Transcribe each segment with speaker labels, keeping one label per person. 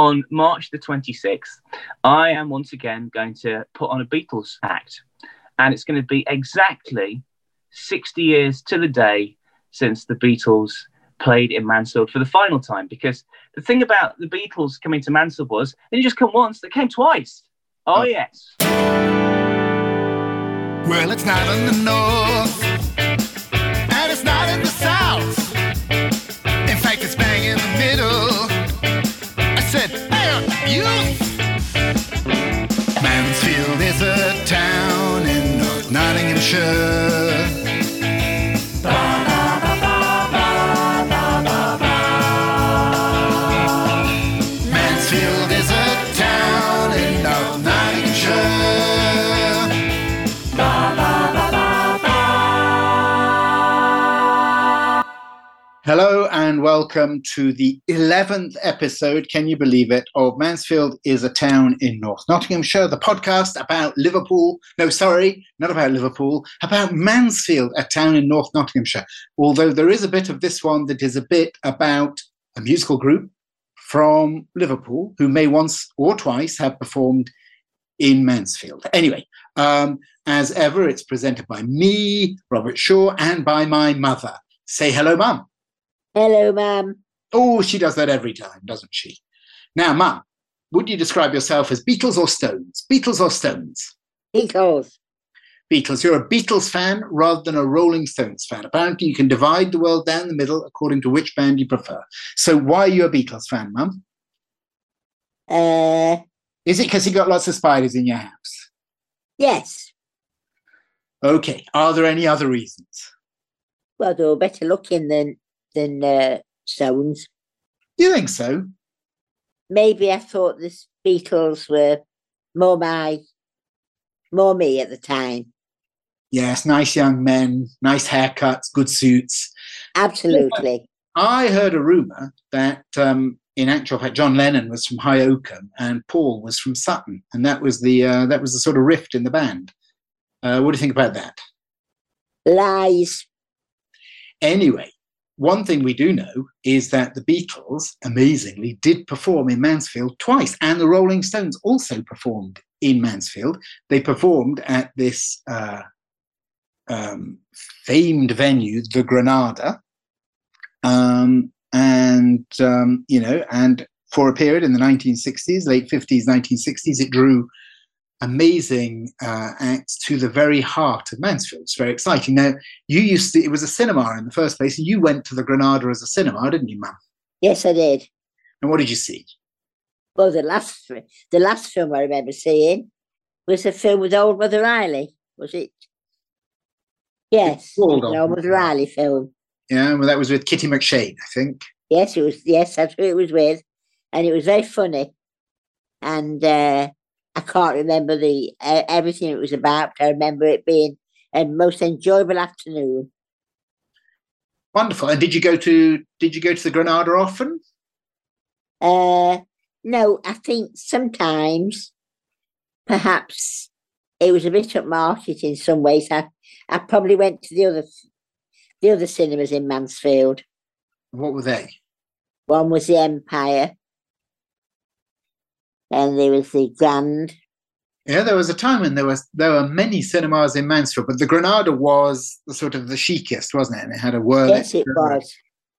Speaker 1: on March the 26th, I am once again going to put on a Beatles act. And it's going to be exactly 60 years to the day since the Beatles played in Mansfield for the final time. Because the thing about the Beatles coming to Mansfield was they didn't just come once, they came twice. Oh, oh. yes.
Speaker 2: Well, it's not in the north, and it's not in the south. In fact, it's bang youth! Mansfield is a town in North Nottinghamshire.
Speaker 3: Hello and welcome to the 11th episode, can you believe it, of Mansfield is a Town in North Nottinghamshire, the podcast about Liverpool. No, sorry, not about Liverpool, about Mansfield, a town in North Nottinghamshire. Although there is a bit of this one that is a bit about a musical group from Liverpool who may once or twice have performed in Mansfield. Anyway, um, as ever, it's presented by me, Robert Shaw, and by my mother. Say hello, Mum.
Speaker 4: Hello, ma'am.
Speaker 3: Oh, she does that every time, doesn't she? Now, ma'am, would you describe yourself as Beatles or Stones? Beatles or Stones?
Speaker 4: Beatles.
Speaker 3: Beatles. You're a Beatles fan rather than a Rolling Stones fan. Apparently, you can divide the world down the middle according to which band you prefer. So, why are you a Beatles fan, mum?
Speaker 4: Uh,
Speaker 3: Is it because you got lots of spiders in your house?
Speaker 4: Yes.
Speaker 3: Okay. Are there any other reasons?
Speaker 4: Well, they were better looking than than uh, Stones.
Speaker 3: You think so?
Speaker 4: Maybe I thought the Beatles were more my, more me at the time.
Speaker 3: Yes, nice young men, nice haircuts, good suits.
Speaker 4: Absolutely.
Speaker 3: I heard a rumor that um, in actual fact John Lennon was from High Oakham and Paul was from Sutton, and that was the uh, that was the sort of rift in the band. Uh, what do you think about that?
Speaker 4: Lies.
Speaker 3: Anyway, one thing we do know is that the Beatles, amazingly, did perform in Mansfield twice, and the Rolling Stones also performed in Mansfield. They performed at this uh, um, famed venue, the Granada, um, and um, you know, and for a period in the 1960s, late 50s, 1960s, it drew amazing uh, acts to the very heart of Mansfield. It's very exciting. Now, you used to, it was a cinema in the first place, and you went to the Granada as a cinema, didn't you, Mum?
Speaker 4: Yes, I did.
Speaker 3: And what did you see?
Speaker 4: Well, the last the last film I remember seeing was a film with Old Mother Riley, was it? Yes, old Mother Riley film.
Speaker 3: Yeah, well, that was with Kitty McShane, I think.
Speaker 4: Yes, it was. Yes, that's who it was with, and it was very funny. And uh, I can't remember the uh, everything it was about. I remember it being a most enjoyable afternoon.
Speaker 3: Wonderful. And did you go to did you go to the Granada often?
Speaker 4: Uh, no, I think sometimes, perhaps, it was a bit upmarket in some ways. I I probably went to the other the other cinemas in Mansfield.
Speaker 3: What were they?
Speaker 4: One was the Empire, and there was the Grand.
Speaker 3: Yeah, there was a time when there was there were many cinemas in Mansfield, but the Granada was the sort of the chicest, wasn't it? And it had a word.
Speaker 4: Yes, it was.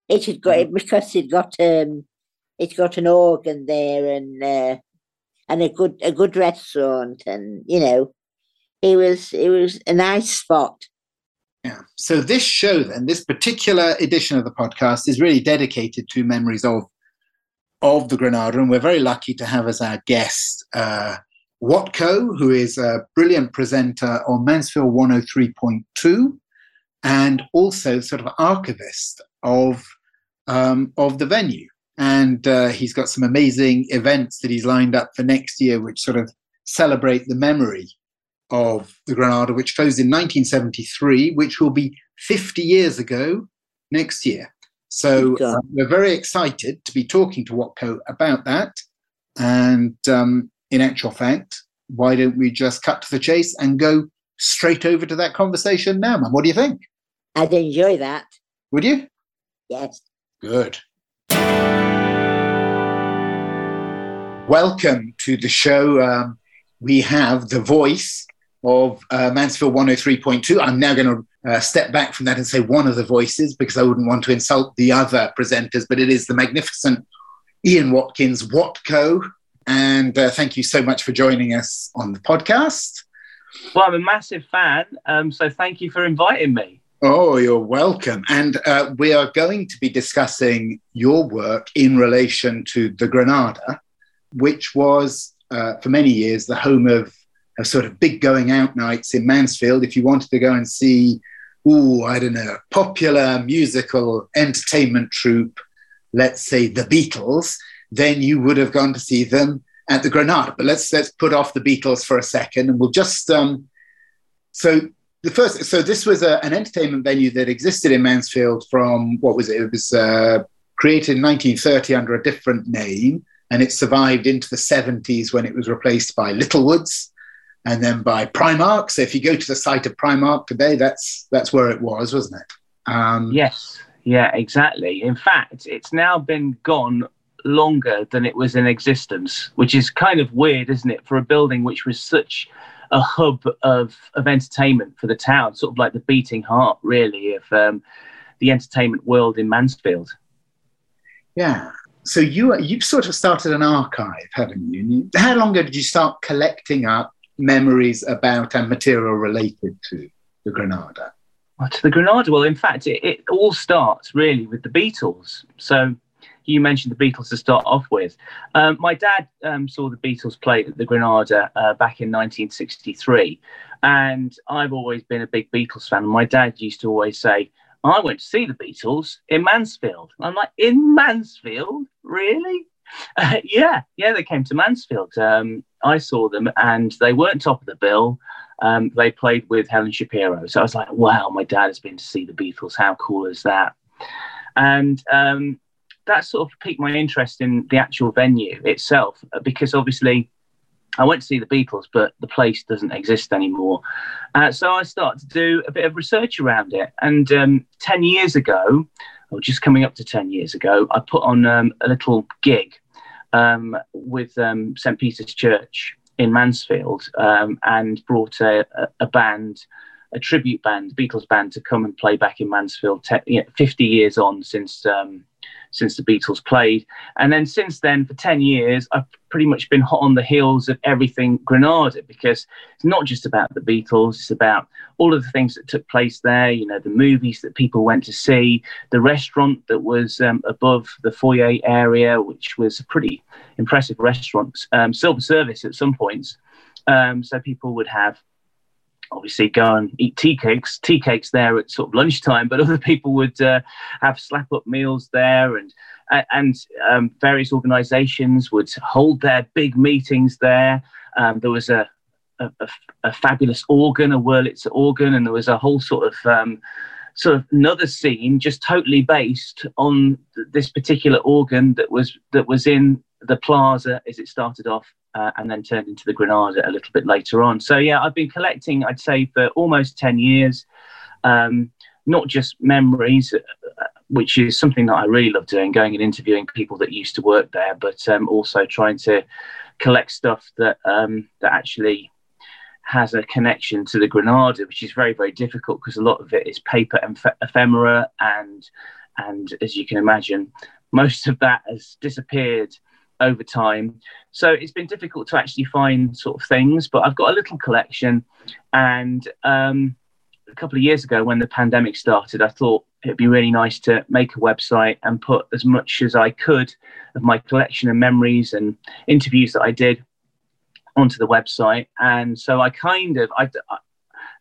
Speaker 4: It had got it because it got um, it got an organ there and uh, and a good a good restaurant, and you know, it was it was a nice spot.
Speaker 3: Yeah. So this show, then, this particular edition of the podcast is really dedicated to memories of of the Granada, and we're very lucky to have as our guest uh, Watko, who is a brilliant presenter on Mansfield 103.2 and also sort of archivist of um, of the venue. And uh, he's got some amazing events that he's lined up for next year, which sort of celebrate the memory of the Granada, which closed in 1973, which will be 50 years ago next year. So uh, we're very excited to be talking to Watko about that. And um, in actual fact, why don't we just cut to the chase and go straight over to that conversation now, Mum? What do you think?
Speaker 4: I'd enjoy that.
Speaker 3: Would you?
Speaker 4: Yes.
Speaker 3: Good. welcome to the show. Um, we have the voice of uh, Mansfield 103.2. I'm now going to uh, step back from that and say one of the voices because I wouldn't want to insult the other presenters, but it is the magnificent Ian Watkins Watko. And uh, thank you so much for joining us on the podcast.
Speaker 1: Well, I'm a massive fan, um, so thank you for inviting me.
Speaker 3: Oh, you're welcome. And uh, we are going to be discussing your work in relation to the Granada, which was uh, for many years the home of, of sort of big going out nights in Mansfield. If you wanted to go and see, oh, I don't know, a popular musical entertainment troupe, let's say the Beatles, then you would have gone to see them at the Granada. But let's let's put off the Beatles for a second, and we'll just um, so the first so this was a, an entertainment venue that existed in Mansfield from what was it? It was uh, created in 1930 under a different name, and it survived into the 70s when it was replaced by Littlewoods and then by Primark. So if you go to the site of Primark today, that's that's where it was, wasn't it?
Speaker 1: Um, yes, yeah, exactly. In fact, it's now been gone longer than it was in existence, which is kind of weird, isn't it, for a building which was such a hub of, of entertainment for the town, sort of like the beating heart, really, of um, the entertainment world in Mansfield.
Speaker 3: Yeah. So you you've sort of started an archive, haven't you? How long ago did you start collecting up memories about and material related to the Granada?
Speaker 1: Well, to the Granada, well, in fact, it, it all starts really with the Beatles. So you mentioned the Beatles to start off with. Um, my dad um, saw the Beatles play at the Granada uh, back in 1963, and I've always been a big Beatles fan. My dad used to always say, I went to see the Beatles in Mansfield. I'm like, in Mansfield? Really? Uh, yeah, yeah, they came to Mansfield. Um, I saw them and they weren't top of the bill. Um, they played with Helen Shapiro. So I was like, wow, my dad has been to see the Beatles. How cool is that? And um, that sort of piqued my interest in the actual venue itself uh, because obviously I went to see the Beatles, but the place doesn't exist anymore. Uh, so I started to do a bit of research around it. And um, 10 years ago, or just coming up to 10 years ago, I put on um, a little gig um, with um, St. Peter's Church in Mansfield um, and brought a, a, band, a tribute band, Beatles band, to come and play back in Mansfield, te- 50 years on since um, since the Beatles played. And then since then, for 10 years, I've pretty much been hot on the heels of everything Granada because it's not just about the Beatles, it's about all of the things that took place there, you know, the movies that people went to see, the restaurant that was um, above the foyer area, which was a pretty impressive restaurant, um, silver service at some points. Um, so people would have obviously go and eat tea cakes, tea cakes there at sort of lunchtime, but other people would uh, have slap up meals there and and um, various organizations would hold their big meetings there. Um, there was a, a, a, fabulous organ, a Wurlitzer organ, and there was a whole sort of um, sort of another scene just totally based on th- this particular organ that was that was in the plaza as it started off uh, and then turned into the Granada a little bit later on. So yeah, I've been collecting, I'd say, for almost ten years, um, not just memories, uh, which is something that I really love doing, going and interviewing people that used to work there, but um, also trying to collect stuff that um, that actually has a connection to the Granada, which is very very difficult because a lot of it is paper and ephemera, and and as you can imagine, most of that has disappeared over time. So it's been difficult to actually find sort of things, but I've got a little collection. And um, a couple of years ago, when the pandemic started, I thought it'd be really nice to make a website and put as much as I could of my collection of memories and interviews that I did onto the website. And so I kind of, I,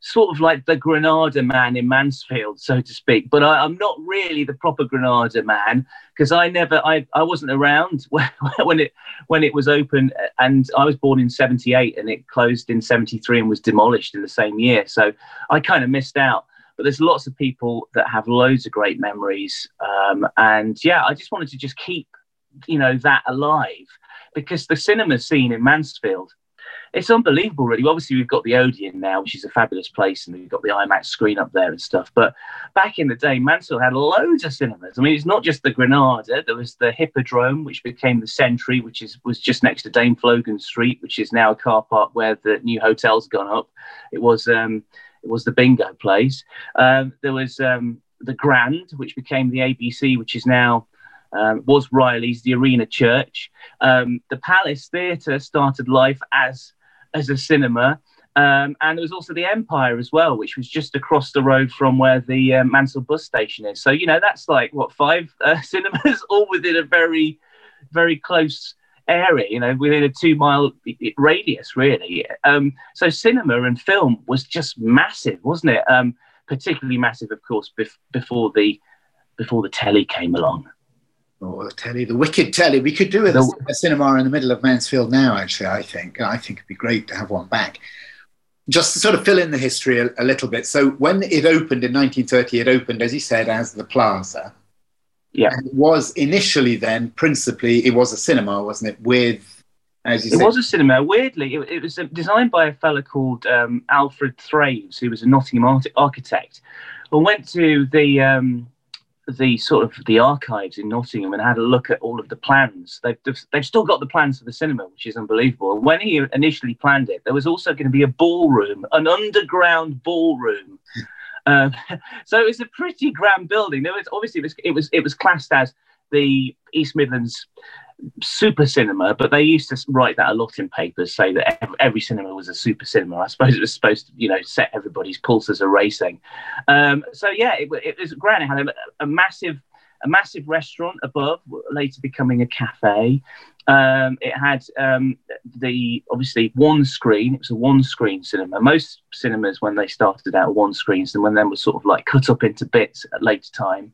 Speaker 1: sort of like the Granada man in Mansfield, so to speak. But I, am not really the proper Granada man because I never, I, I wasn't around when it when it was open, and I was born in '78 and it closed in '73 and was demolished in the same year. So I kind of missed out. But there's lots of people that have loads of great memories, um, and yeah, I just wanted to just keep, you know, that alive because the cinema scene in Mansfield it's unbelievable, really. Obviously, we've got the Odeon now, which is a fabulous place, and we've got the IMAX screen up there and stuff. But back in the day, Mansfield had loads of cinemas. I mean, it's not just the Granada. There was the Hippodrome, which became the Century, which is was just next to Dame Flogan Street, which is now a car park where the new hotel's gone up. It was um, it was the bingo place. Um, there was um, the Grand, which became the ABC, which is now um, was Riley's, the Arena Church. Um, the Palace Theatre started life as as a cinema. Um, and there was also the Empire as well, which was just across the road from where the uh, Mansfield bus station is. So, you know, that's like, what, five uh, cinemas all within a very, very close area, you know, within a two mile radius, really. Um, so, cinema and film was just massive, wasn't it? Um, particularly massive, of course, bef- before the before the telly came along.
Speaker 3: Oh, the telly, the wicked telly. We could do with a, a cinema in the middle of Mansfield now, actually, I think. I think it'd be great to have one back. Just to sort of fill in the history a, a little bit. So, when it opened in 1930, it opened, as you said, as the Plaza.
Speaker 1: Yeah.
Speaker 3: And it was initially then, principally, it was a cinema, wasn't it? With, as you said
Speaker 1: It
Speaker 3: said,
Speaker 1: was a cinema. Weirdly, it, it was uh, designed by a fella called um, Alfred Thraves, who was a Nottingham art- architect, and went to the um, the sort of the archives in Nottingham and had a look at all of the plans. They've they've still got the plans for the cinema, which is unbelievable. And when he initially planned it, there was also going to be a ballroom, an underground ballroom. Um, so it was a pretty grand building. There was obviously it was it was it was classed as the East Midlands super cinema, but they used to write that a lot in papers, say that every, cinema was a super cinema. I suppose it was supposed to, you know, set everybody's pulses a racing. Um, so yeah, it, it was grand. It had a, a massive, a massive restaurant above, later becoming a cafe. Um, it had um, the obviously one screen. It was a one screen cinema. Most cinemas, when they started out, one screens, and when then was sort of like cut up into bits at later time.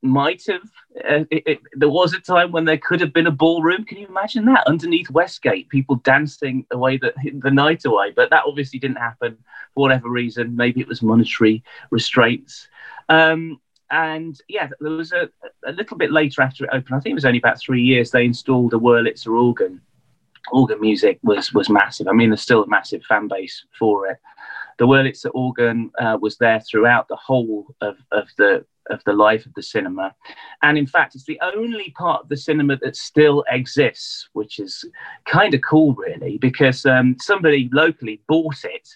Speaker 1: Might have. Uh, it, it, there was a time when there could have been a ballroom. Can you imagine that underneath Westgate, people dancing away the, the night away? But that obviously didn't happen for whatever reason. Maybe it was monetary restraints. Um, and yeah, there was a, a little bit later after it opened. I think it was only about three years. They installed a Wurlitzer organ. Organ music was was massive. I mean, there's still a massive fan base for it. The Wurlitzer organ uh, was there throughout the whole of, of the of the life of the cinema, and in fact, it's the only part of the cinema that still exists, which is kind of cool, really, because um, somebody locally bought it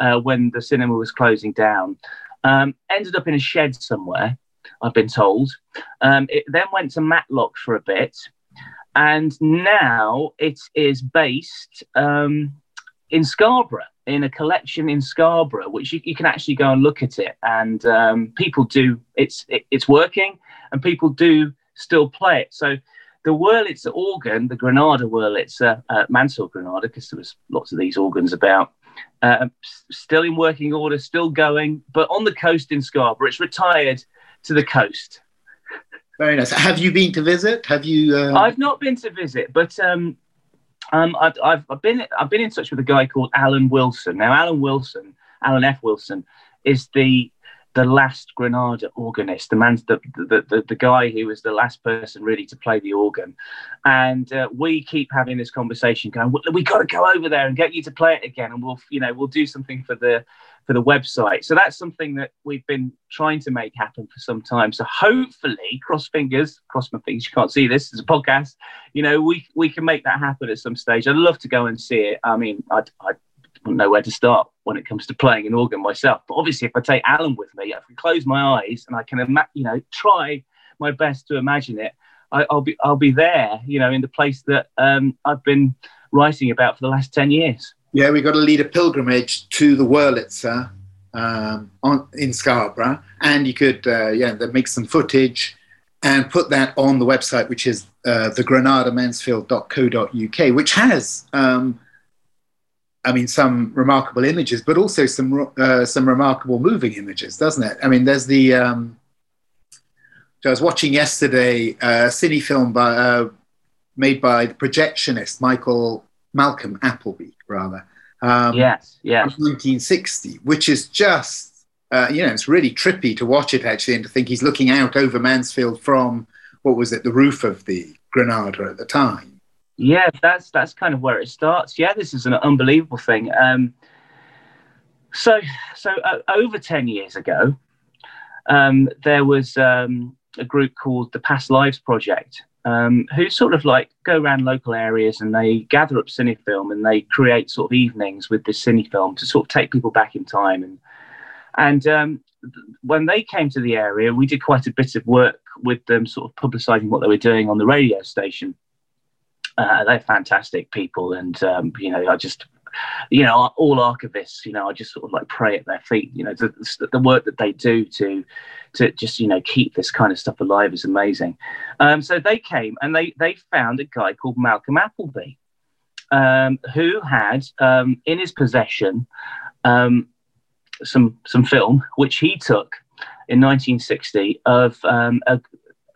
Speaker 1: uh, when the cinema was closing down. Um, ended up in a shed somewhere, I've been told. Um, it then went to Matlock for a bit, and now it is based um, in Scarborough, in a collection in Scarborough, which you, you can actually go and look at it. And um, people do, it's it, it's working, and people do still play it. So the Wurlitzer organ, the Granada Wurlitzer, uh, Mansfield Granada, because there was lots of these organs about, uh, still in working order, still going, but on the coast in Scarborough. It's retired to the coast.
Speaker 3: Very nice. Have you been to visit? Have you? Uh,
Speaker 1: I've not been to visit, but um, um, I've, I've, been I've been in touch with a guy called Alan Wilson. Now, Alan Wilson, Alan F. Wilson, is the the last Granada organist, the man, the, the, the, the guy who was the last person really to play the organ. And uh, we keep having this conversation, going, "We- we got to go over there and get you to play it again, and we'll you know we'll do something for the for the website. So that's something that we've been trying to make happen for some time. So hopefully, cross fingers, cross my fingers. You can't see this; it's a podcast. You know, we we can make that happen at some stage. I'd love to go and see it. I mean, I I wouldn't know where to start when it comes to playing an organ myself. But obviously, if I take Alan with me, I can close my eyes and I can, ima- you know, try my best to imagine it, I, I'll be I'll be there. You know, in the place that um, I've been writing about for the last ten years.
Speaker 3: Yeah, we've got to lead a pilgrimage to the Wurlitzer um, on, in Scarborough, and you could, uh, yeah, make some footage and put that on the website, which is uh, thegranadamansfield.co.uk, which has, um, I mean, some remarkable images, but also some uh, some remarkable moving images, doesn't it? I mean, there's the. Um, so I was watching yesterday a cine film by, uh, made by the projectionist Michael Malcolm Appleby, rather. Um,
Speaker 1: yes, yes.
Speaker 3: from 1960, which is just, uh, you know, it's really trippy to watch it actually and to think he's looking out over Mansfield from, what was it, the roof of the Granada at the time.
Speaker 1: yeah, that's that's kind of where it starts. Yeah, this is an unbelievable thing. Um, so, so uh, over ten years ago, um, there was um, a group called the Past Lives Project, um, who sort of like go around local areas and they gather up cinefilm and they create sort of evenings with this cinefilm to sort of take people back in time. And and um, when they came to the area, we did quite a bit of work with them, sort of publicising what they were doing on the radio station. Uh, they're fantastic people, and um, you know, I just you know, all archivists, you know, I just sort of like pray at their feet. You know, the, the work that they do to to just you know keep this kind of stuff alive is amazing. Um, so they came and they they found a guy called Malcolm Appleby, um, who had um, in his possession um, some some film which he took in 1960 of um, a,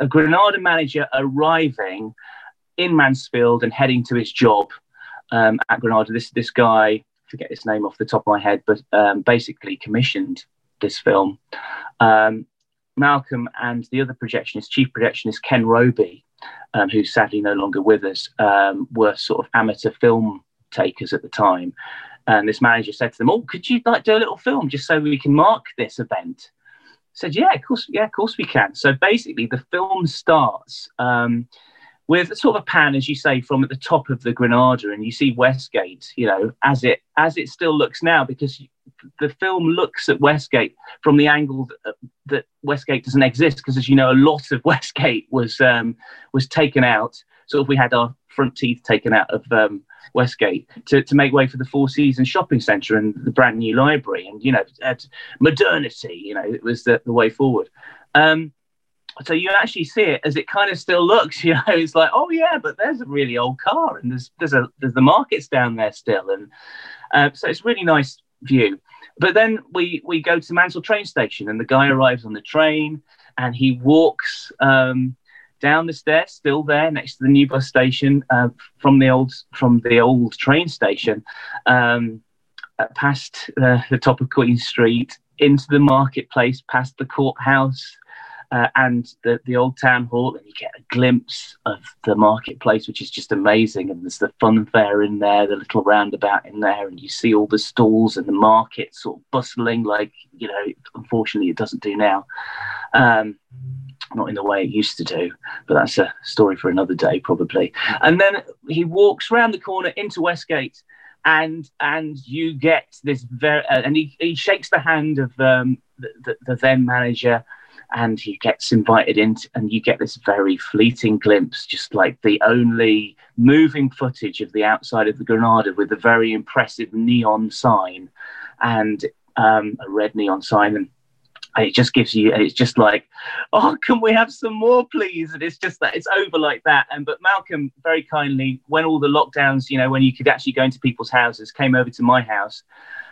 Speaker 1: a Granada manager arriving in Mansfield and heading to his job um, at Granada. This this guy, forget his name off the top of my head, but um, basically commissioned this film. Um, Malcolm and the other projectionist, chief projectionist Ken Roby, um, who's sadly no longer with us, um, were sort of amateur film takers at the time. And this manager said to them, "Oh, could you like do a little film just so we can mark this event?" I said, "Yeah, of course, yeah, of course we can." So basically, the film starts um, with sort of a pan, as you say, from at the top of the Granada, and you see Westgate, you know, as it as it still looks now, because the film looks at Westgate from the angle that, that Westgate doesn't exist, because as you know, a lot of Westgate was um, was taken out. So if we had our front teeth taken out of um, Westgate to, to make way for the Four Seasons shopping centre and the brand new library, and you know, modernity. You know, it was the, the way forward. Um, so you actually see it as it kind of still looks you know it's like oh yeah but there's a really old car and there's there's a there's the markets down there still and uh, so it's really nice view. But then we we go to Mansfield train station and the guy arrives on the train and he walks um, down the stairs still there next to the new bus station uh, from the old from the old train station um, uh, past uh, the top of Queen Street into the marketplace past the courthouse uh, and the, the old town hall, and you get a glimpse of the marketplace, which is just amazing. And there's the fun fair in there, the little roundabout in there, and you see all the stalls and the market sort of bustling, like you know, unfortunately, it doesn't do now. Um, not in the way it used to do, but that's a story for another day, probably. And then he walks round the corner into Westgate, and and you get this very, uh, and he, he shakes the hand of um, the, the, the then manager and he gets invited in and you get this very fleeting glimpse just like the only moving footage of the outside of the granada with a very impressive neon sign and um, a red neon sign. And it just gives you it's just like oh can we have some more please? And it's just that it's over like that. And but malcolm very kindly when all the lockdowns you know when you could actually go into people's houses came over to my house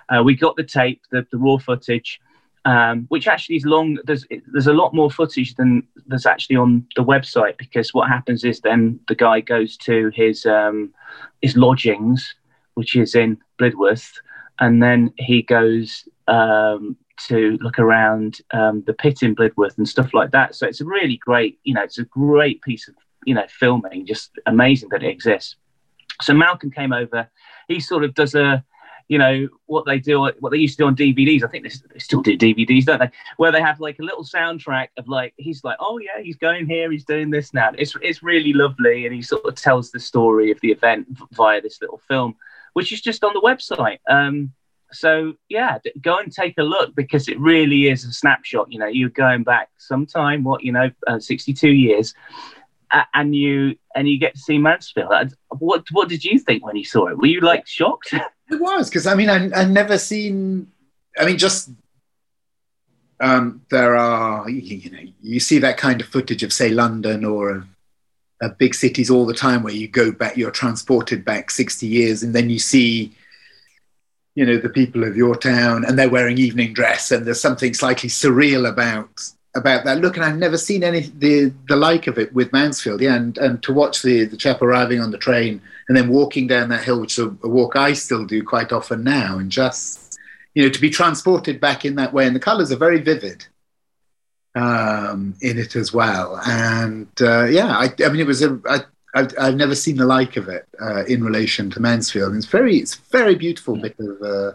Speaker 1: uh, we got the tape the, the raw footage um, which actually is long. There's there's a lot more footage than there's actually on the website because what happens is then the guy goes to his um, his lodgings, which is in Blidworth, and then he goes um, to look around um, the pit in Blidworth and stuff like that. So it's a really great, you know, it's a great piece of you know filming. Just amazing that it exists. So Malcolm came over. He sort of does a you know what they do what they used to do on dvds i think they, they still do dvds don't they? Where they have like a little soundtrack of like he's like oh yeah he's going here he's doing this now it's, it's really lovely and he sort of tells the story of the event via this little film which is just on the website. Um, so yeah go and take a look because it really is a snapshot. You know you're going back sometime what you know uh, 62 years and you and you get to see Mansfield. What what did you think when you saw it? Were you like shocked?
Speaker 3: It was because I mean I I never seen. I mean just um, there are you, know you see that kind of footage of say London or a big cities all the time where you go back you're transported back 60 years and then you see you know the people of your town and they're wearing evening dress and there's something slightly surreal about about that look and I've never seen any the the like of it with Mansfield yeah and and to watch the the chap arriving on the train and then walking down that hill, which is a, walk I still do quite often now, and just you know to be transported back in that way, and the colours are very vivid um, in it as well. And uh, yeah, I, I, mean, it was a I, I've, I've never seen the like of it uh, in relation to Mansfield. And It's very it's very beautiful bit of uh,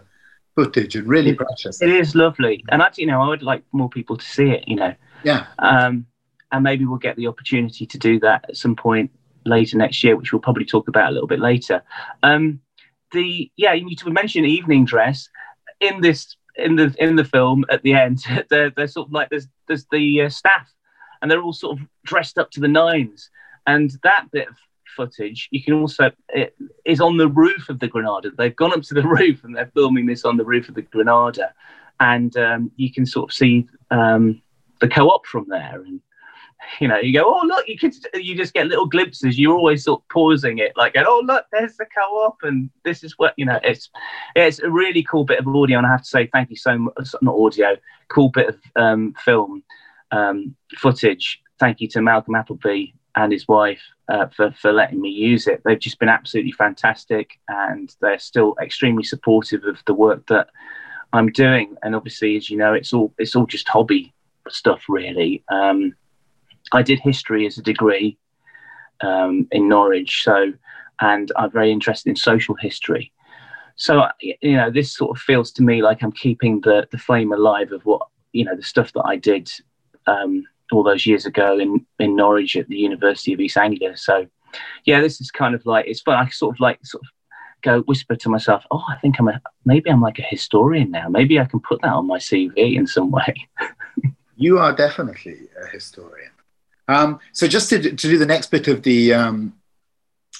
Speaker 3: footage and really
Speaker 1: It-
Speaker 3: precious.
Speaker 1: It is lovely, and actually, you know, I would like more people to see it. You know,
Speaker 3: Yeah,
Speaker 1: um, and maybe we'll get the opportunity to do that at some point later next year, which we'll probably talk about a little bit later. Um, the yeah, you need to mention evening dress in this in the in the film at the end. they're, they're sort of like there's there's the uh, staff, and they're all sort of dressed up to the nines, and that bit of footage you can also it is on the roof of the Granada. They've gone up to the roof and they're filming this on the roof of the Granada, and um, you can sort of see um, the co-op from there. And you know you go oh look you could you just get little glimpses. You're always sort of pausing it like oh look there's the co-op and this is what you know it's it's a really cool bit of audio. And i have to say thank you so much not audio cool bit of um, film um, footage. Thank you to malcolm appleby and his wife uh, for, for letting me use it. They've just been absolutely fantastic and they're still extremely supportive of the work that i'm doing. And obviously as you know it's all it's all just hobby stuff really. Um, I did history as a degree um, in Norwich, so and I'm very interested in social history. So you know, this sort of feels to me like I'm keeping the the flame alive of what you know the stuff that I did um, all those years ago in in Norwich at the University of East Anglia. So yeah, this is kind of like it's fun. I sort of like sort of go whisper to myself, oh, I think I'm a maybe I'm like a historian now. Maybe I can put that on my CV in some way.
Speaker 3: you are definitely a historian. Um, so just to, to do the next bit of the um,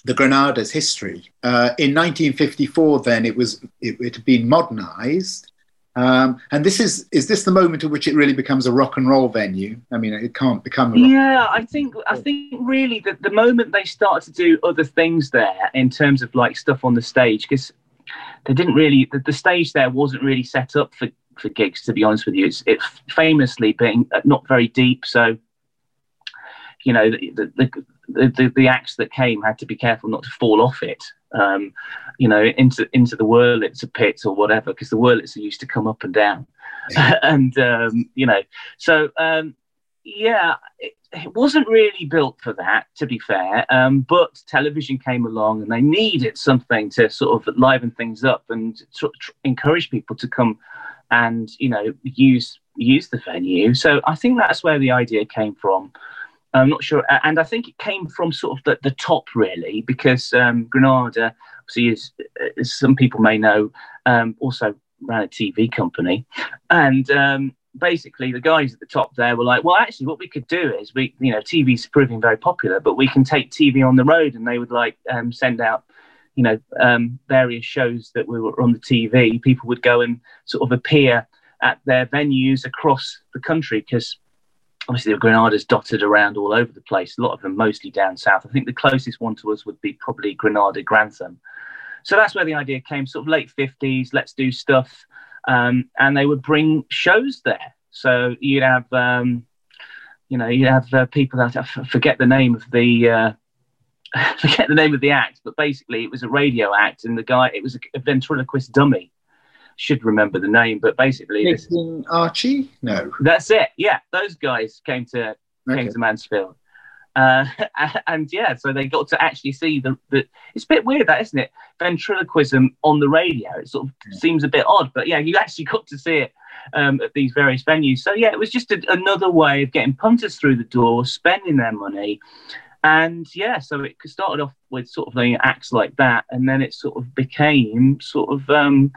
Speaker 3: the Granada's history, uh, in 1954, then it was it, had been modernised, um, and this is is this the moment at which it really becomes a rock and roll venue? I mean, it can't become
Speaker 1: Yeah, I think I think really that the moment they started to do other things there in terms of like stuff on the stage, because they didn't really the, the stage there wasn't really set up for for gigs. To be honest with you, it's it famously being not very deep, so you know the the, the, the, the acts that came had to be careful not to fall off it. Um, you know, into into the Wurlitzer pit or whatever, because the Wurlitzer used to come up and down, and um, you know, so um, yeah, it, it wasn't really built for that, to be fair. Um, but television came along, and they needed something to sort of liven things up and sort of tr- encourage people to come and you know use use the venue. So I think that's where the idea came from. I'm not sure, and I think it came from sort of the, the top really, because um, Granada, obviously, is, as some people may know, um, also ran a TV company, and um, basically the guys at the top there were like, well, actually, what we could do is we, you know, TV's proving very popular, but we can take TV on the road, and they would like um, send out. You know, um, various shows that we were on the TV. People would go and sort of appear at their venues across the country because obviously the Granada's dotted around all over the place. A lot of them mostly down south. I think the closest one to us would be probably Granada Grantham. So that's where the idea came, sort of late fifties. Let's do stuff, um, and they would bring shows there. So you'd have, um, you know, you'd have uh, people that I forget the name of the. Uh, forget the name of the act, but basically it was a radio act, and the guy it was a ventriloquist dummy. Should remember the name, but basically this,
Speaker 3: Archie? No.
Speaker 1: that's it. Yeah, those guys came to
Speaker 3: Okay.
Speaker 1: came to Mansfield. Uh, and yeah, so they got to actually see the, the. It's a bit weird, that isn't it? Ventriloquism on the radio. It sort of
Speaker 3: Yeah.
Speaker 1: seems a bit odd, but yeah, you actually got to see it um, at these various venues. So yeah, it was just a, another way of getting punters through the door, spending their money, and yeah, so it could started off with sort of like acts like that, and then it sort of became sort of. Um,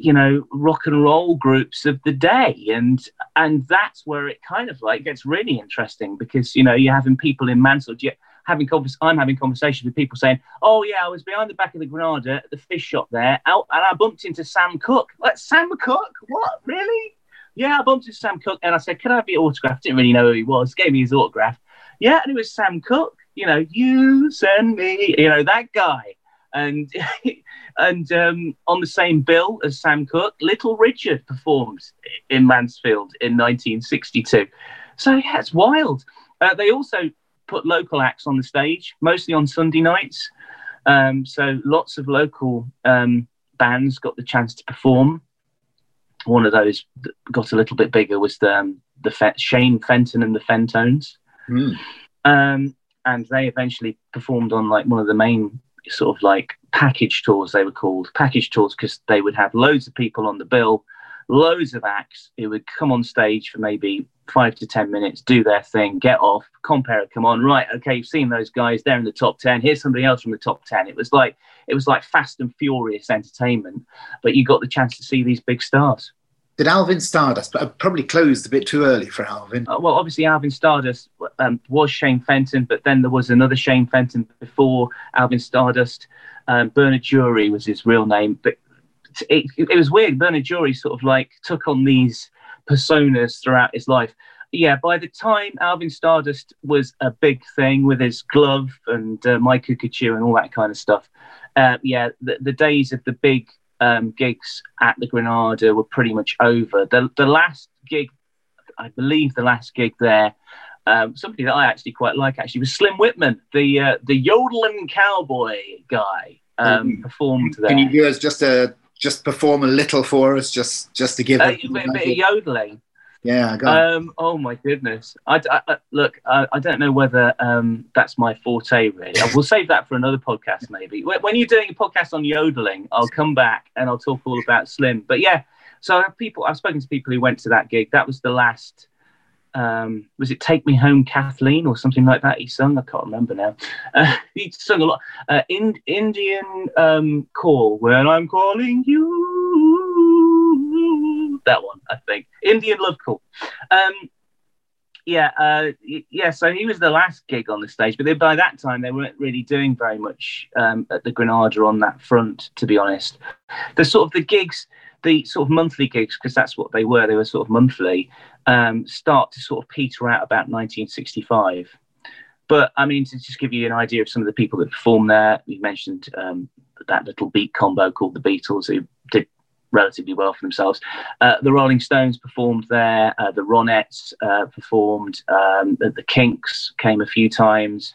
Speaker 1: you know rock and roll groups of the day. And and that's where it kind of like gets really interesting because you know you're having people in Mansfield you having convers- I'm having conversations with people saying oh yeah I was behind the back of the Granada at the fish shop there out and I bumped into Sam Cooke like Sam Cooke what? Really? Yeah I bumped into Sam Cooke and I said can I have your autograph? Didn't really know who he was gave me his autograph. Yeah and it was Sam Cooke you know you send me you know that guy and and um, on the same bill as Sam Cooke, Little Richard performed in Mansfield in 1962. So yeah, it's wild. Uh, they also put local acts on the stage, mostly on Sunday nights. Um, so lots of local um, bands got the chance to perform. One of those that got a little bit bigger was the um, the Fe- Shane Fenton and the Fentones. Um, and they eventually performed on like one of the main sort of like package tours they were called package tours because they would have loads of people on the bill loads of acts. Who would come on stage for maybe five to ten minutes do their thing get off compare come on right okay you've seen those guys they're in the top 10 here's somebody else from the top 10 it was like it was like fast and furious entertainment but you got the chance to see these big stars
Speaker 3: Did Alvin Stardust, but I probably closed a bit too early for Alvin.
Speaker 1: Uh, well, obviously Alvin Stardust um, was Shane Fenton, but then there was another Shane Fenton before Alvin Stardust. Um, Bernard Jewry was his real name, but it, it was weird. Bernard Jewry sort of like took on these personas throughout his life. Yeah, by the time Alvin Stardust was a big thing with his glove and uh, My Coo Ca Choo and all that kind of stuff, uh, yeah, the, the days of the big um, gigs at the Granada were pretty much over. The the last gig, I believe, the last gig there, um, somebody that I actually quite like actually was Slim Whitman, the uh, the yodeling cowboy guy, um,
Speaker 3: Mm.
Speaker 1: performed there.
Speaker 3: Can you do us just a just perform a little for us, just just to give
Speaker 1: Uh,
Speaker 3: it?
Speaker 1: a bit, a bit of yodeling.
Speaker 3: Yeah.
Speaker 1: Um, oh my goodness! I, I- look. I, I don't know whether um, that's my forte. Really, we'll save that for another podcast, maybe. When, you're doing a podcast on yodeling, I'll come back and I'll talk all about Slim. But yeah, so people. I've spoken to people who went to that gig. That was the last. Um, was it "Take Me Home, Kathleen" or something like that? He sung. I can't remember now. Uh, he sung a lot. Uh, in, Indian um, call when I'm calling you. That one, I think. Indian love call. Um, yeah, uh, yeah. So he was the last gig on the stage, but then by that time they weren't really doing very much um, at the Granada on that front, to be honest. The sort of the gigs, the sort of monthly gigs, because that's what they were. They were sort of monthly. Um, start to sort of peter out about 1965. But I mean, to just give you an idea of some of the people that performed there, we mentioned um, that little beat combo called the Beatles, who relatively well for themselves. Uh, the Rolling Stones performed there. Uh, the Ronettes uh, performed. Um, the, the Kinks came a few times.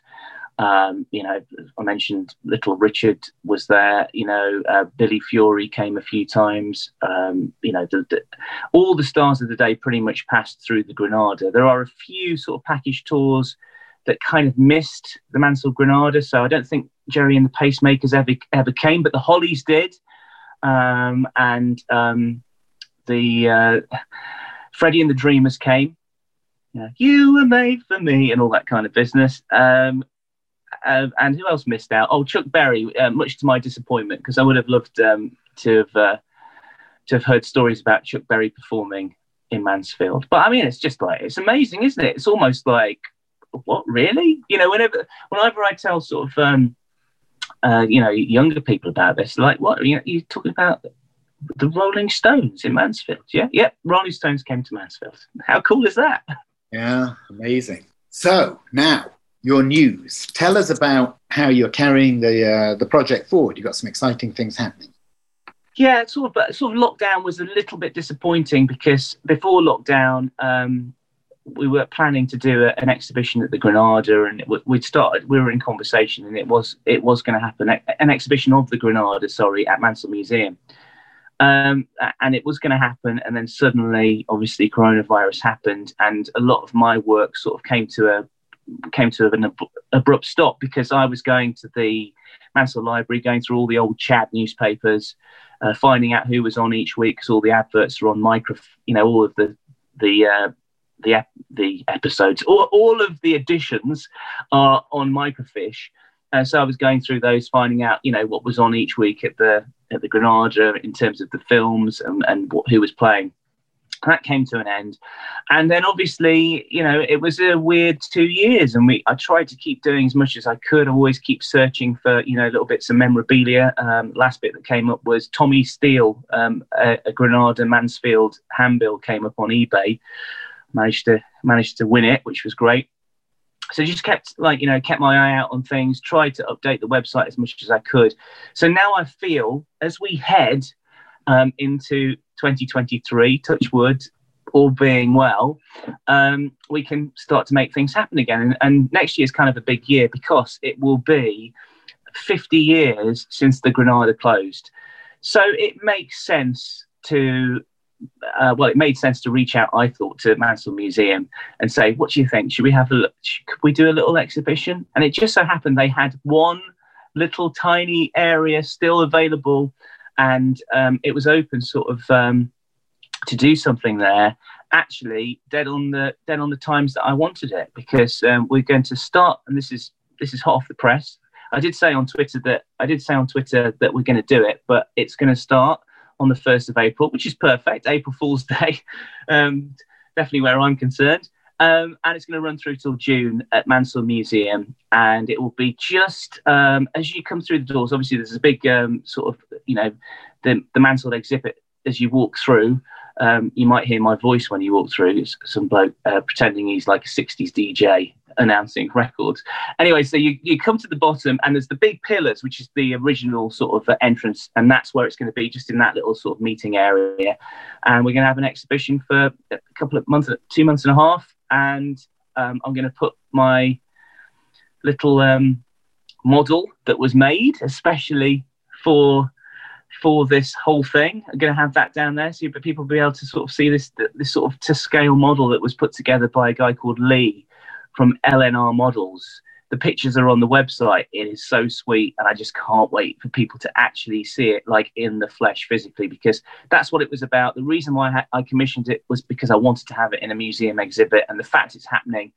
Speaker 1: Um, you know, I mentioned Little Richard was there. You know, uh, Billy Fury came a few times. Um, you know, the, the, all the stars of the day pretty much passed through the Granada. There are a few sort of package tours that kind of missed the Mansell Granada. So I don't think Gerry and the Pacemakers ever ever came, but the Hollies did um, and um, the uh, Freddie and the Dreamers came. You, know, you were made for me, and all that kind of business. Um, uh, and who else missed out? Oh, Chuck Berry, uh, much to my disappointment, because I would have loved um, to have uh, to have heard stories about Chuck Berry performing in Mansfield. But I mean, it's just like it's amazing, isn't it? It's almost like what really? You know, whenever whenever I tell sort of um, uh, you know, younger people about this. Like, what you know, you're talking about the Rolling Stones in Mansfield? Yeah, yeah. Rolling Stones came to Mansfield. How cool is that?
Speaker 3: Yeah, amazing. So now your news. Tell us about how you're carrying the uh, the project forward. You've got some exciting things happening.
Speaker 1: Yeah, sort of sort of lockdown was a little bit disappointing because before lockdown, um, we were planning to do a, an exhibition at the Granada, and we'd started. We were in conversation, and it was it was going to happen. An exhibition of the Granada, sorry, at Mansell Museum, um, and it was going to happen. And then suddenly, obviously, coronavirus happened, and a lot of my work sort of came to a came to an ab- abrupt stop because I was going to the Mansell Library, going through all the old Chad newspapers, uh, finding out who was on each week because all the adverts were on micro, you know, all of the the uh, the the episodes, all, all of the editions are on microfiche. And so I was going through those, finding out, you know, what was on each week at the at the Granada in terms of the films and, and what, who was playing. That came to an end, and then obviously, you know, it was a weird two years, and we I tried to keep doing as much as I could. Always keep searching for, you know, little bits of memorabilia. Um, last bit that came up was Tommy Steele, um, a, a Granada Mansfield handbill came up on eBay. Managed to managed to win it, which was great. So just kept like you know kept my eye out on things tried to update the website as much as i could. So now i feel as we head um, into 2023 touch wood all being well um, we can start to make things happen again. And, and next year is kind of a big year because it will be 50 years since the granada closed. So it makes sense to uh, well, it made sense to reach out. I thought to Mansell Museum and say, "What do you think? Should we have a look? Could we do a little exhibition?" And it just so happened they had one little tiny area still available, and um, it was open, sort of, um, to do something there. Actually, dead on the dead on the times that I wanted it because um, we're going to start, and this is this is hot off the press. I did say on Twitter that I did say on Twitter that we're going to do it, but it's going to start on the 1st of April, which is perfect. April Fool's Day, um, definitely where I'm concerned. Um, and it's going to run through till June at Mansfield Museum, and it will be just um, as you come through the doors. Obviously, there's a big um, sort of you know the the Mansfield exhibit as you walk through. Um, you might hear my voice when you walk through. It's some bloke uh, pretending he's like a '60s DJ announcing records. Anyway, so you, you come to the bottom and there's the big pillars, which is the original sort of uh, entrance, and that's where it's going to be, just in that little sort of meeting area. And we're going to have an exhibition for a couple of months, two months and a half, and um, I'm going to put my little um, model that was made, especially for for this whole thing. I'm going to have that down there so people will be able to sort of see this this sort of to scale model that was put together by a guy called Lee, from LNR models. The pictures are on the website. It is so sweet, and I just can't wait for people to actually see it like in the flesh physically because that's what it was about. The reason why I commissioned it was because I wanted to have it in a museum exhibit, and the fact it's happening,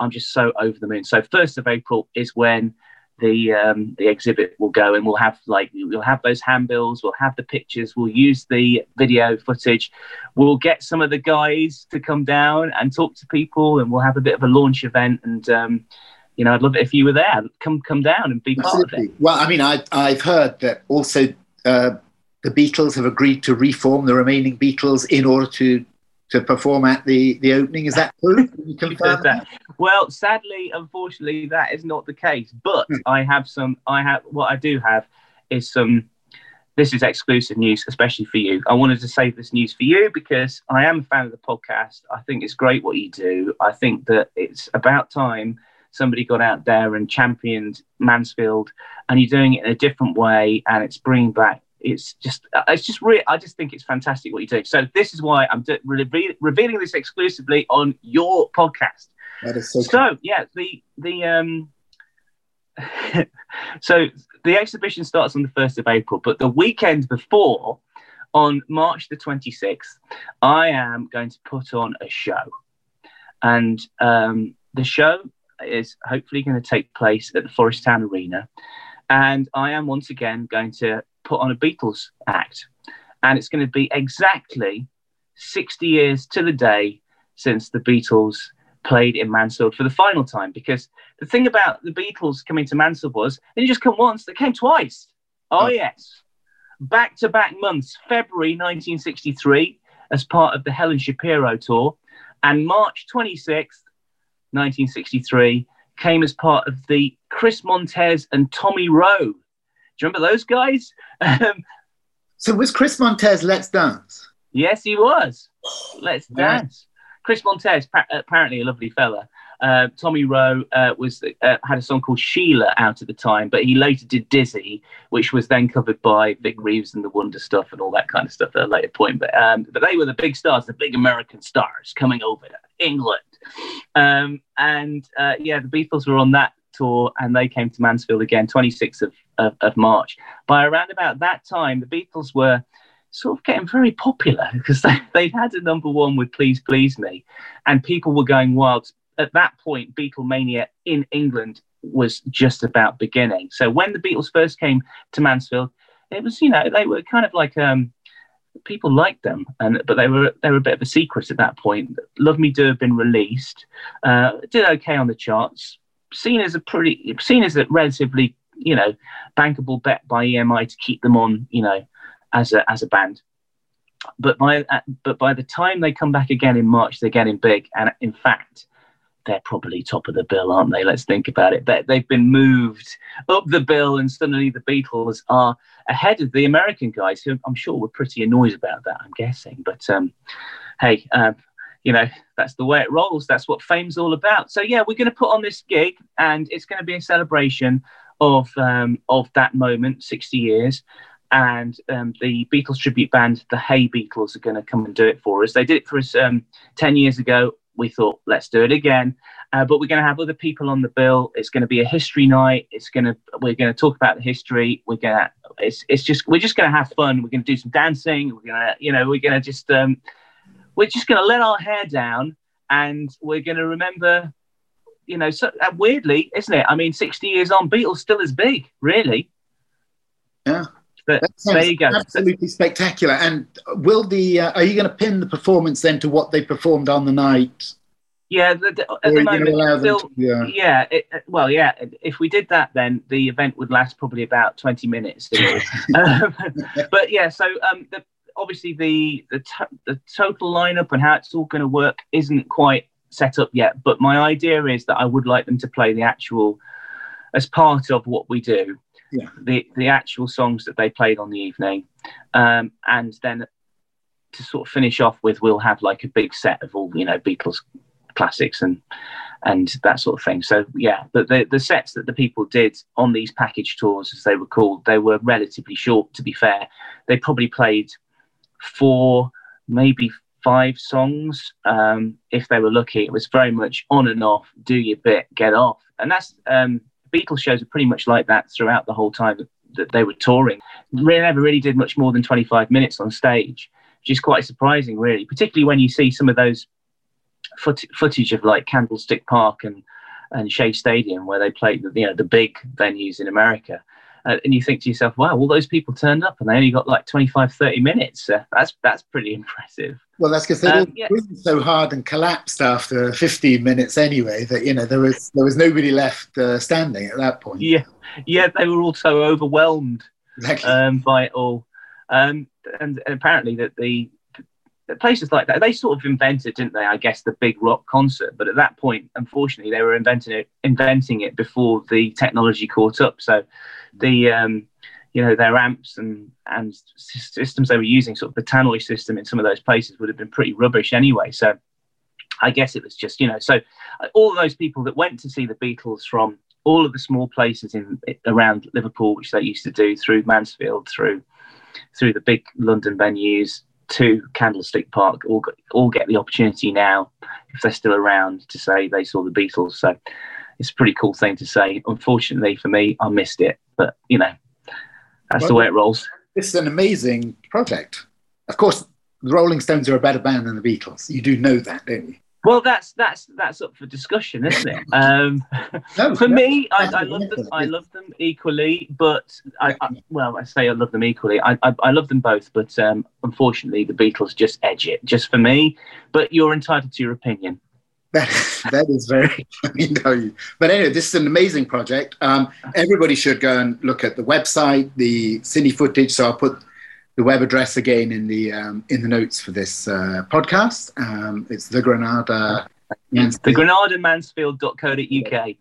Speaker 1: I'm just so over the moon. So, first of April is when the um, the exhibit will go, and we'll have like we'll have those handbills, we'll have the pictures, we'll use the video footage, we'll get some of the guys to come down and talk to people, and we'll have a bit of a launch event. And um, you know, I'd love it if you were there. Come come down and be part of it.
Speaker 3: Well, I mean, I I've heard that also. Uh, the Beatles have agreed to reform the remaining Beatles in order to to perform at the, the opening. Is that true? you confirm that?
Speaker 1: Well, sadly, unfortunately, that is not the case. But hmm. I have some. I have what I do have is some. This is exclusive news, especially for you. I wanted to save this news for you because I am a fan of the podcast. I think it's great what you do. I think that it's about time somebody got out there and championed Mansfield, and you're doing it in a different way, and it's bringing back it's just uh, it's just really I just think it's fantastic what you do. So this is why I'm re- revealing this exclusively on your podcast.
Speaker 3: That is so.
Speaker 1: So cool. yeah, the the um. so the exhibition starts on the first of April, but the weekend before, on March the twenty sixth, I am going to put on a show, and um, the show is hopefully going to take place at the Forest Town Arena. And I am once again going to put on a Beatles act. And it's going to be exactly 60 years to the day since the Beatles played in Mansfield for the final time. Because the thing about the Beatles coming to Mansfield was they didn't just come once, they came twice. Oh, oh. yes. Back to back months, February 1963, as part of the Helen Shapiro tour, and March 26th, 1963, came as part of the Chris Montez and Tommy You remember those guys? Um,
Speaker 3: so was Chris Montez Let's Dance?
Speaker 1: Yes, he was. Let's Dance. Chris Montez, apparently a lovely fella. Uh, Tommy Roe uh, was uh, had a song called Sheila out at the time, but he later did Dizzy, which was then covered by Vic Reeves and the Wonder Stuff and all that kind of stuff at a later point. But um, but they were the big stars, the big American stars coming over to England. Um, and uh, yeah, the Beatles were on that tour and they came to Mansfield again, 26th of, of, of March. By around about that time, the Beatles were sort of getting very popular because they, they'd had a number one with Please Please Me and people were going wild. At that point, Beatlemania in England was just about beginning. So when the Beatles first came to Mansfield, it was, you know, they were kind of like um, people liked them, and but they were they were a bit of a secret at that point. Love Me Do had been released, uh, did okay on the charts, seen as a pretty seen as a relatively you know bankable bet by EMI to keep them on you know as a as a band. But by uh, but by the time they come back again in March, they're getting big, and in fact, they're probably top of the bill, aren't they? Let's think about it. They, they've been moved up the bill, and suddenly the Beatles are ahead of the American guys, who I'm sure were pretty annoyed about that. I'm guessing, but um, hey, um, you know, that's the way it rolls. That's what fame's all about. So yeah, we're going to put on this gig, and it's going to be a celebration of um, of that moment, 60 years. and um, the Beatles tribute band, the Hey Beatles, are going to come and do it for us. They did it for us um, 10 years ago. We thought, let's do it again. Uh, but we're going to have other people on the bill. It's going to be a history night. It's going to we're going to talk about the history. We're going to it's it's just we're just going to have fun. We're going to do some dancing. We're going to you know we're going to just um, we're just going to let our hair down and we're going to remember. You know, so uh, weirdly, isn't it? I mean, sixty years on, Beatles still as big, really.
Speaker 3: Yeah.
Speaker 1: But there you go.
Speaker 3: Absolutely spectacular. And will the uh, are you going to pin the performance then to what they performed on the night?
Speaker 1: Yeah, the, the, at the moment, still,
Speaker 3: to, uh,
Speaker 1: yeah. It, uh, well, yeah. If we did that, then the event would last probably about twenty minutes. um, but yeah, so um, the, obviously the the, to- the total lineup and how it's all going to work isn't quite set up yet. But my idea is that I would like them to play the actual as part of what we do.
Speaker 3: Yeah.
Speaker 1: The the actual songs that they played on the evening, um, and then to sort of finish off with, we'll have like a big set of all you know Beatles classics and and that sort of thing. So yeah, but the the sets that the people did on these package tours, as they were called, they were relatively short. To be fair, they probably played four, maybe five songs um, if they were lucky. It was very much on and off, do your bit, get off, and that's um, Beatles shows are pretty much like that throughout the whole time that, they were touring. They never really did much more than twenty five minutes on stage, which is quite surprising, really, particularly when you see some of those foot- footage of like Candlestick Park and and Shea Stadium where they played the you know the big venues in America. Uh, and you think to yourself, wow, all those people turned up and they only got like 25, 30 minutes. Uh, that's that's pretty impressive.
Speaker 3: Well, that's because they
Speaker 1: Um, yeah.
Speaker 3: so hard and collapsed after 15 minutes anyway that you know there was there was nobody left uh, standing at that point.
Speaker 1: Yeah, yeah, they were all so overwhelmed
Speaker 3: Exactly.
Speaker 1: um, by it all. Um, and apparently that the, the places like that, they sort of invented, didn't they? I guess the big rock concert. But at that point, unfortunately, they were inventing it, inventing it before the technology caught up. So the um, you know their amps and and systems they were using, sort of the tannoy system in some of those places would have been pretty rubbish anyway. So I guess it was just you know so uh, all those people that went to see the Beatles from all of the small places in around Liverpool, which they used to do through Mansfield, through through the big London venues to Candlestick Park, all all get the opportunity now, if they're still around, to say they saw the Beatles. So it's a pretty cool thing to say. Unfortunately for me, I missed it, but you know that's the way it rolls.
Speaker 3: This is an amazing project. Of course, the Rolling Stones are a better band than the Beatles. You do know that, don't you?
Speaker 1: Well, that's that's that's up for discussion, isn't it? Um,
Speaker 3: No,
Speaker 1: for
Speaker 3: no.
Speaker 1: me, I, I love them. I love them equally, but I, I well, I say I love them equally. I, I, I love them both, but um, unfortunately, the Beatles just edge it, just for me. But you're entitled to your opinion.
Speaker 3: That, that is very, you know. But anyway, this is an amazing project. Um, everybody should go and look at the website, the cine footage. So I'll put the web address again in the um, in the notes for this uh, podcast. Um, it's the Granada.
Speaker 1: The GranadaMansfield.co.uk.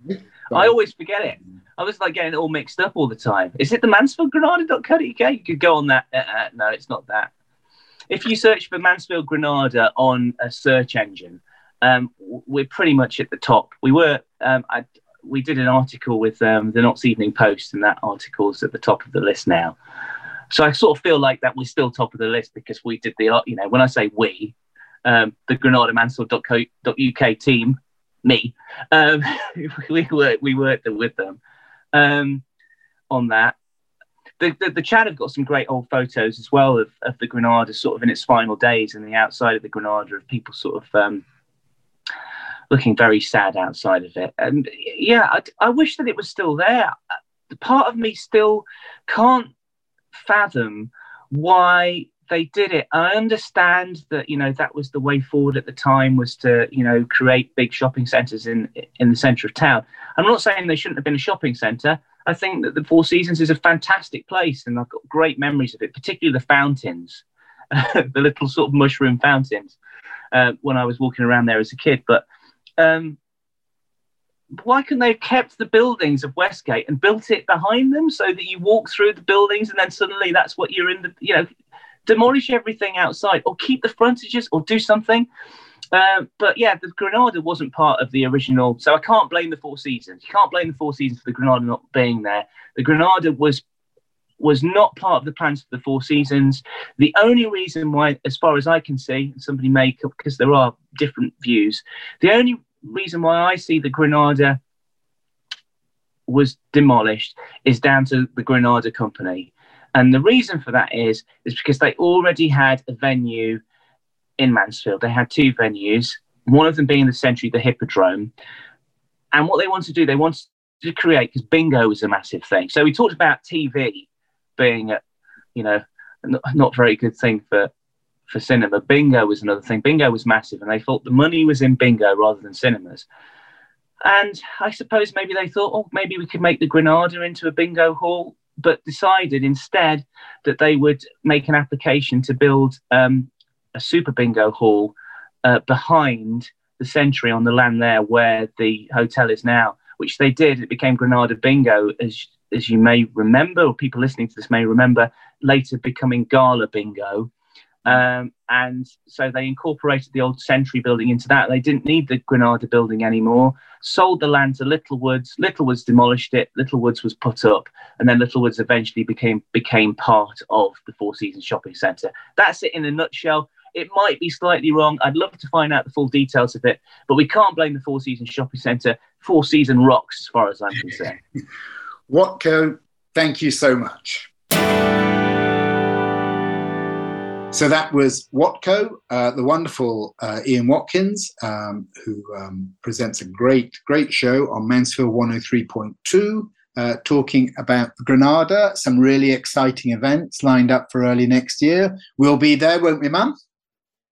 Speaker 1: I always forget it. I was like getting it all mixed up all the time. Is it the MansfieldGranada.co.uk? You could go on that. Uh, uh, no, it's not that. If you search for Mansfield Granada on a search engine, um, we're pretty much at the top. We were. Um, I, we did an article with um, the Notts Evening Post, and that article's at the top of the list now. So I sort of feel like that we're still top of the list because we did the. You know, when I say we, um, the GranadaMansfield.co.uk team, me, um, we worked we worked with them um, on that. The, the, the Chad have got some great old photos as well of, of the Granada sort of in its final days and the outside of the Granada of people sort of um, looking very sad outside of it. And yeah, I, I wish that it was still there. The part of me still can't fathom why they did it. I understand that you know that was the way forward at the time was to you know create big shopping centres in in the centre of town. I'm not saying they shouldn't have been a shopping centre. I think that the Four Seasons is a fantastic place, and I've got great memories of it, particularly the fountains, the little sort of mushroom fountains uh, when I was walking around there as a kid. But um, why couldn't they have kept the buildings of Westgate and built it behind them so that you walk through the buildings and then suddenly that's what you're in the you know demolish everything outside or keep the frontages or do something. Um, but yeah, the Granada wasn't part of the original, so I can't blame the Four Seasons. You can't blame the Four Seasons for the Granada not being there. The Granada was was not part of the plans for the Four Seasons. The only reason why, as far as I can see, somebody may, because there are different views, the only reason why I see the Granada was demolished is down to the Granada company. And the reason for that is is because they already had a venue in Mansfield. They had two venues, one of them being the Century, the Hippodrome. And what they wanted to do, they wanted to create because bingo was a massive thing. So we talked about TV being, you know, not, not very good thing for for cinema. Bingo was another thing. Bingo was massive, and they thought the money was in bingo rather than cinemas. And I suppose maybe they thought, oh, maybe we could make the Granada into a bingo hall, but decided instead that they would make an application to build um, a super bingo hall uh, behind the Century on the land there where the hotel is now, which they did. It became Granada Bingo, as as you may remember, or people listening to this may remember, later becoming Gala Bingo. Um, and so they incorporated the old Century building into that. They didn't need the Granada building anymore. Sold the land to Littlewoods. Littlewoods demolished it. Littlewoods was put up, and then Littlewoods eventually became became part of the Four Seasons Shopping Centre. That's it in a nutshell. It might be slightly wrong. I'd love to find out the full details of it, but we can't blame the Four Seasons Shopping Centre. Four Season rocks, as far as I'm concerned.
Speaker 3: Watko, thank you so much. So that was Watko, uh, the wonderful uh, Ian Watkins, um, who um, presents a great, great show on Mansfield 103.2, uh, talking about Granada, some really exciting events lined up for early next year. We'll be there, won't we, Mum?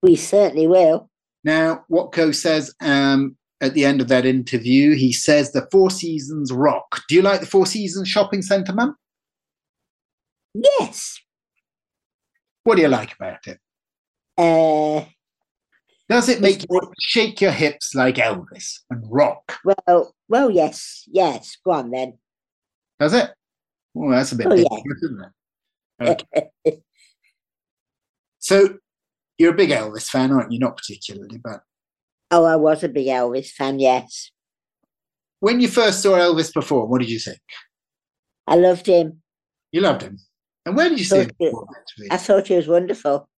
Speaker 4: We certainly will.
Speaker 3: Now, Watko says um, at the end of that interview, he says the Four Seasons rock. Do you like the Four Seasons shopping centre, Mum?
Speaker 4: Yes.
Speaker 3: What do you like about it?
Speaker 4: Uh,
Speaker 3: Does it make you shake your hips like Elvis and rock?
Speaker 4: well, well, yes, yes. Go on then.
Speaker 3: Does it? Oh, that's a bit
Speaker 4: Oh,
Speaker 3: big,
Speaker 4: yeah.
Speaker 3: isn't it? Okay. So you're a big Elvis fan, aren't you? Not particularly, but
Speaker 4: oh, I was a big Elvis fan. Yes,
Speaker 3: when you first saw Elvis perform, what did you think?
Speaker 4: I loved him.
Speaker 3: You loved him. And where did you see him
Speaker 4: I thought he was wonderful.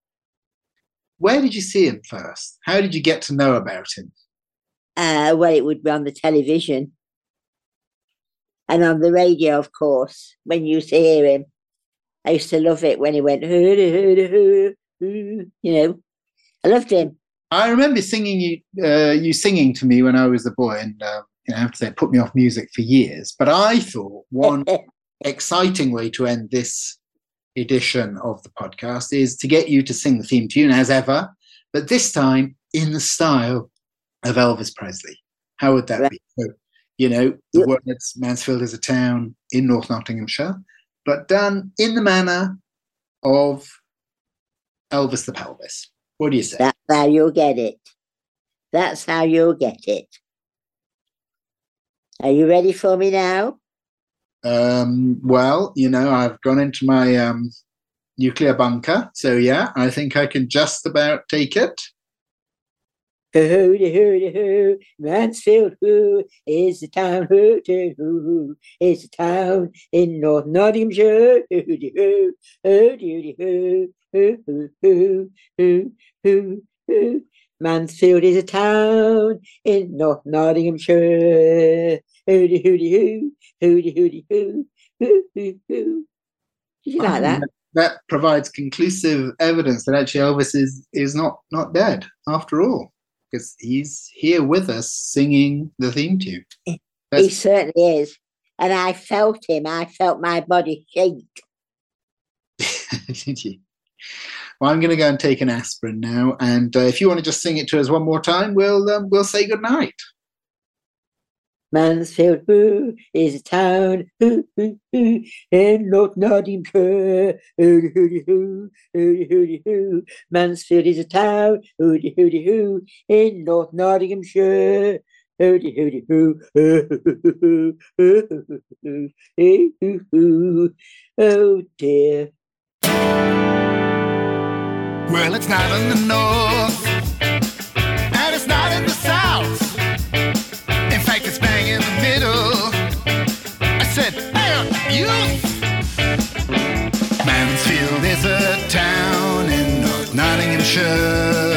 Speaker 3: Where did you see him first? How did you get to know about him?
Speaker 4: Uh, well, it would be on the television and on the radio, of course. When you used to hear him, I used to love it when he went, "Hooda, hooda, hoo, hoo," you know. I loved him.
Speaker 3: I remember singing you, uh, you singing to me when I was a boy, and uh, you know, I have to say, it put me off music for years. But I thought one exciting way to end this edition of the podcast is to get you to sing the theme tune as ever, but this time in the style of Elvis Presley. How would that
Speaker 4: Right.
Speaker 3: be? So, you know, the
Speaker 4: Yep.
Speaker 3: words Mansfield is a town in North Nottinghamshire, but done in the manner of Elvis the Pelvis. What do you say?
Speaker 4: That's how you'll get it. That's how you'll get it. Are you ready for me now?
Speaker 3: Um, well, you know, I've gone into my um, nuclear bunker, so yeah, I think I can just about take it.
Speaker 4: Hooty hooty hoo, Mansfield hoo is the town hooty hoo. Is the town in North Nottinghamshire. Hooty hoo. Hooty hoo. Hoo hoo hoo. Hoo hoo hoo Mansfield is a town in North Nottinghamshire hooty hooty hoo hooty hooty hoo hoo hoo hoo Did you like that?
Speaker 3: That provides conclusive evidence that actually Elvis is is not not dead after all, because he's here with us singing the theme tune.
Speaker 4: He certainly is. And I felt him. I felt my body shake.
Speaker 3: Did you? Well, I'm going to go and take an aspirin now. And uh, if you want to just sing it to us one more time, we'll um, we'll say good night.
Speaker 4: Mansfield Boo is a town in North Nottinghamshire. Ooh, ooh, ooh, ooh, ooh. Mansfield is a town ooh, ooh, ooh, in North Nottinghamshire. Hooty hooty hoo, hoo, hoo, hoo, hoo, hoo, oh dear.
Speaker 2: Well, it's not in the north, and it's not in the south. In fact, it's bang in the middle. I said, hey, youth!
Speaker 3: Mansfield is a town in North Nottinghamshire.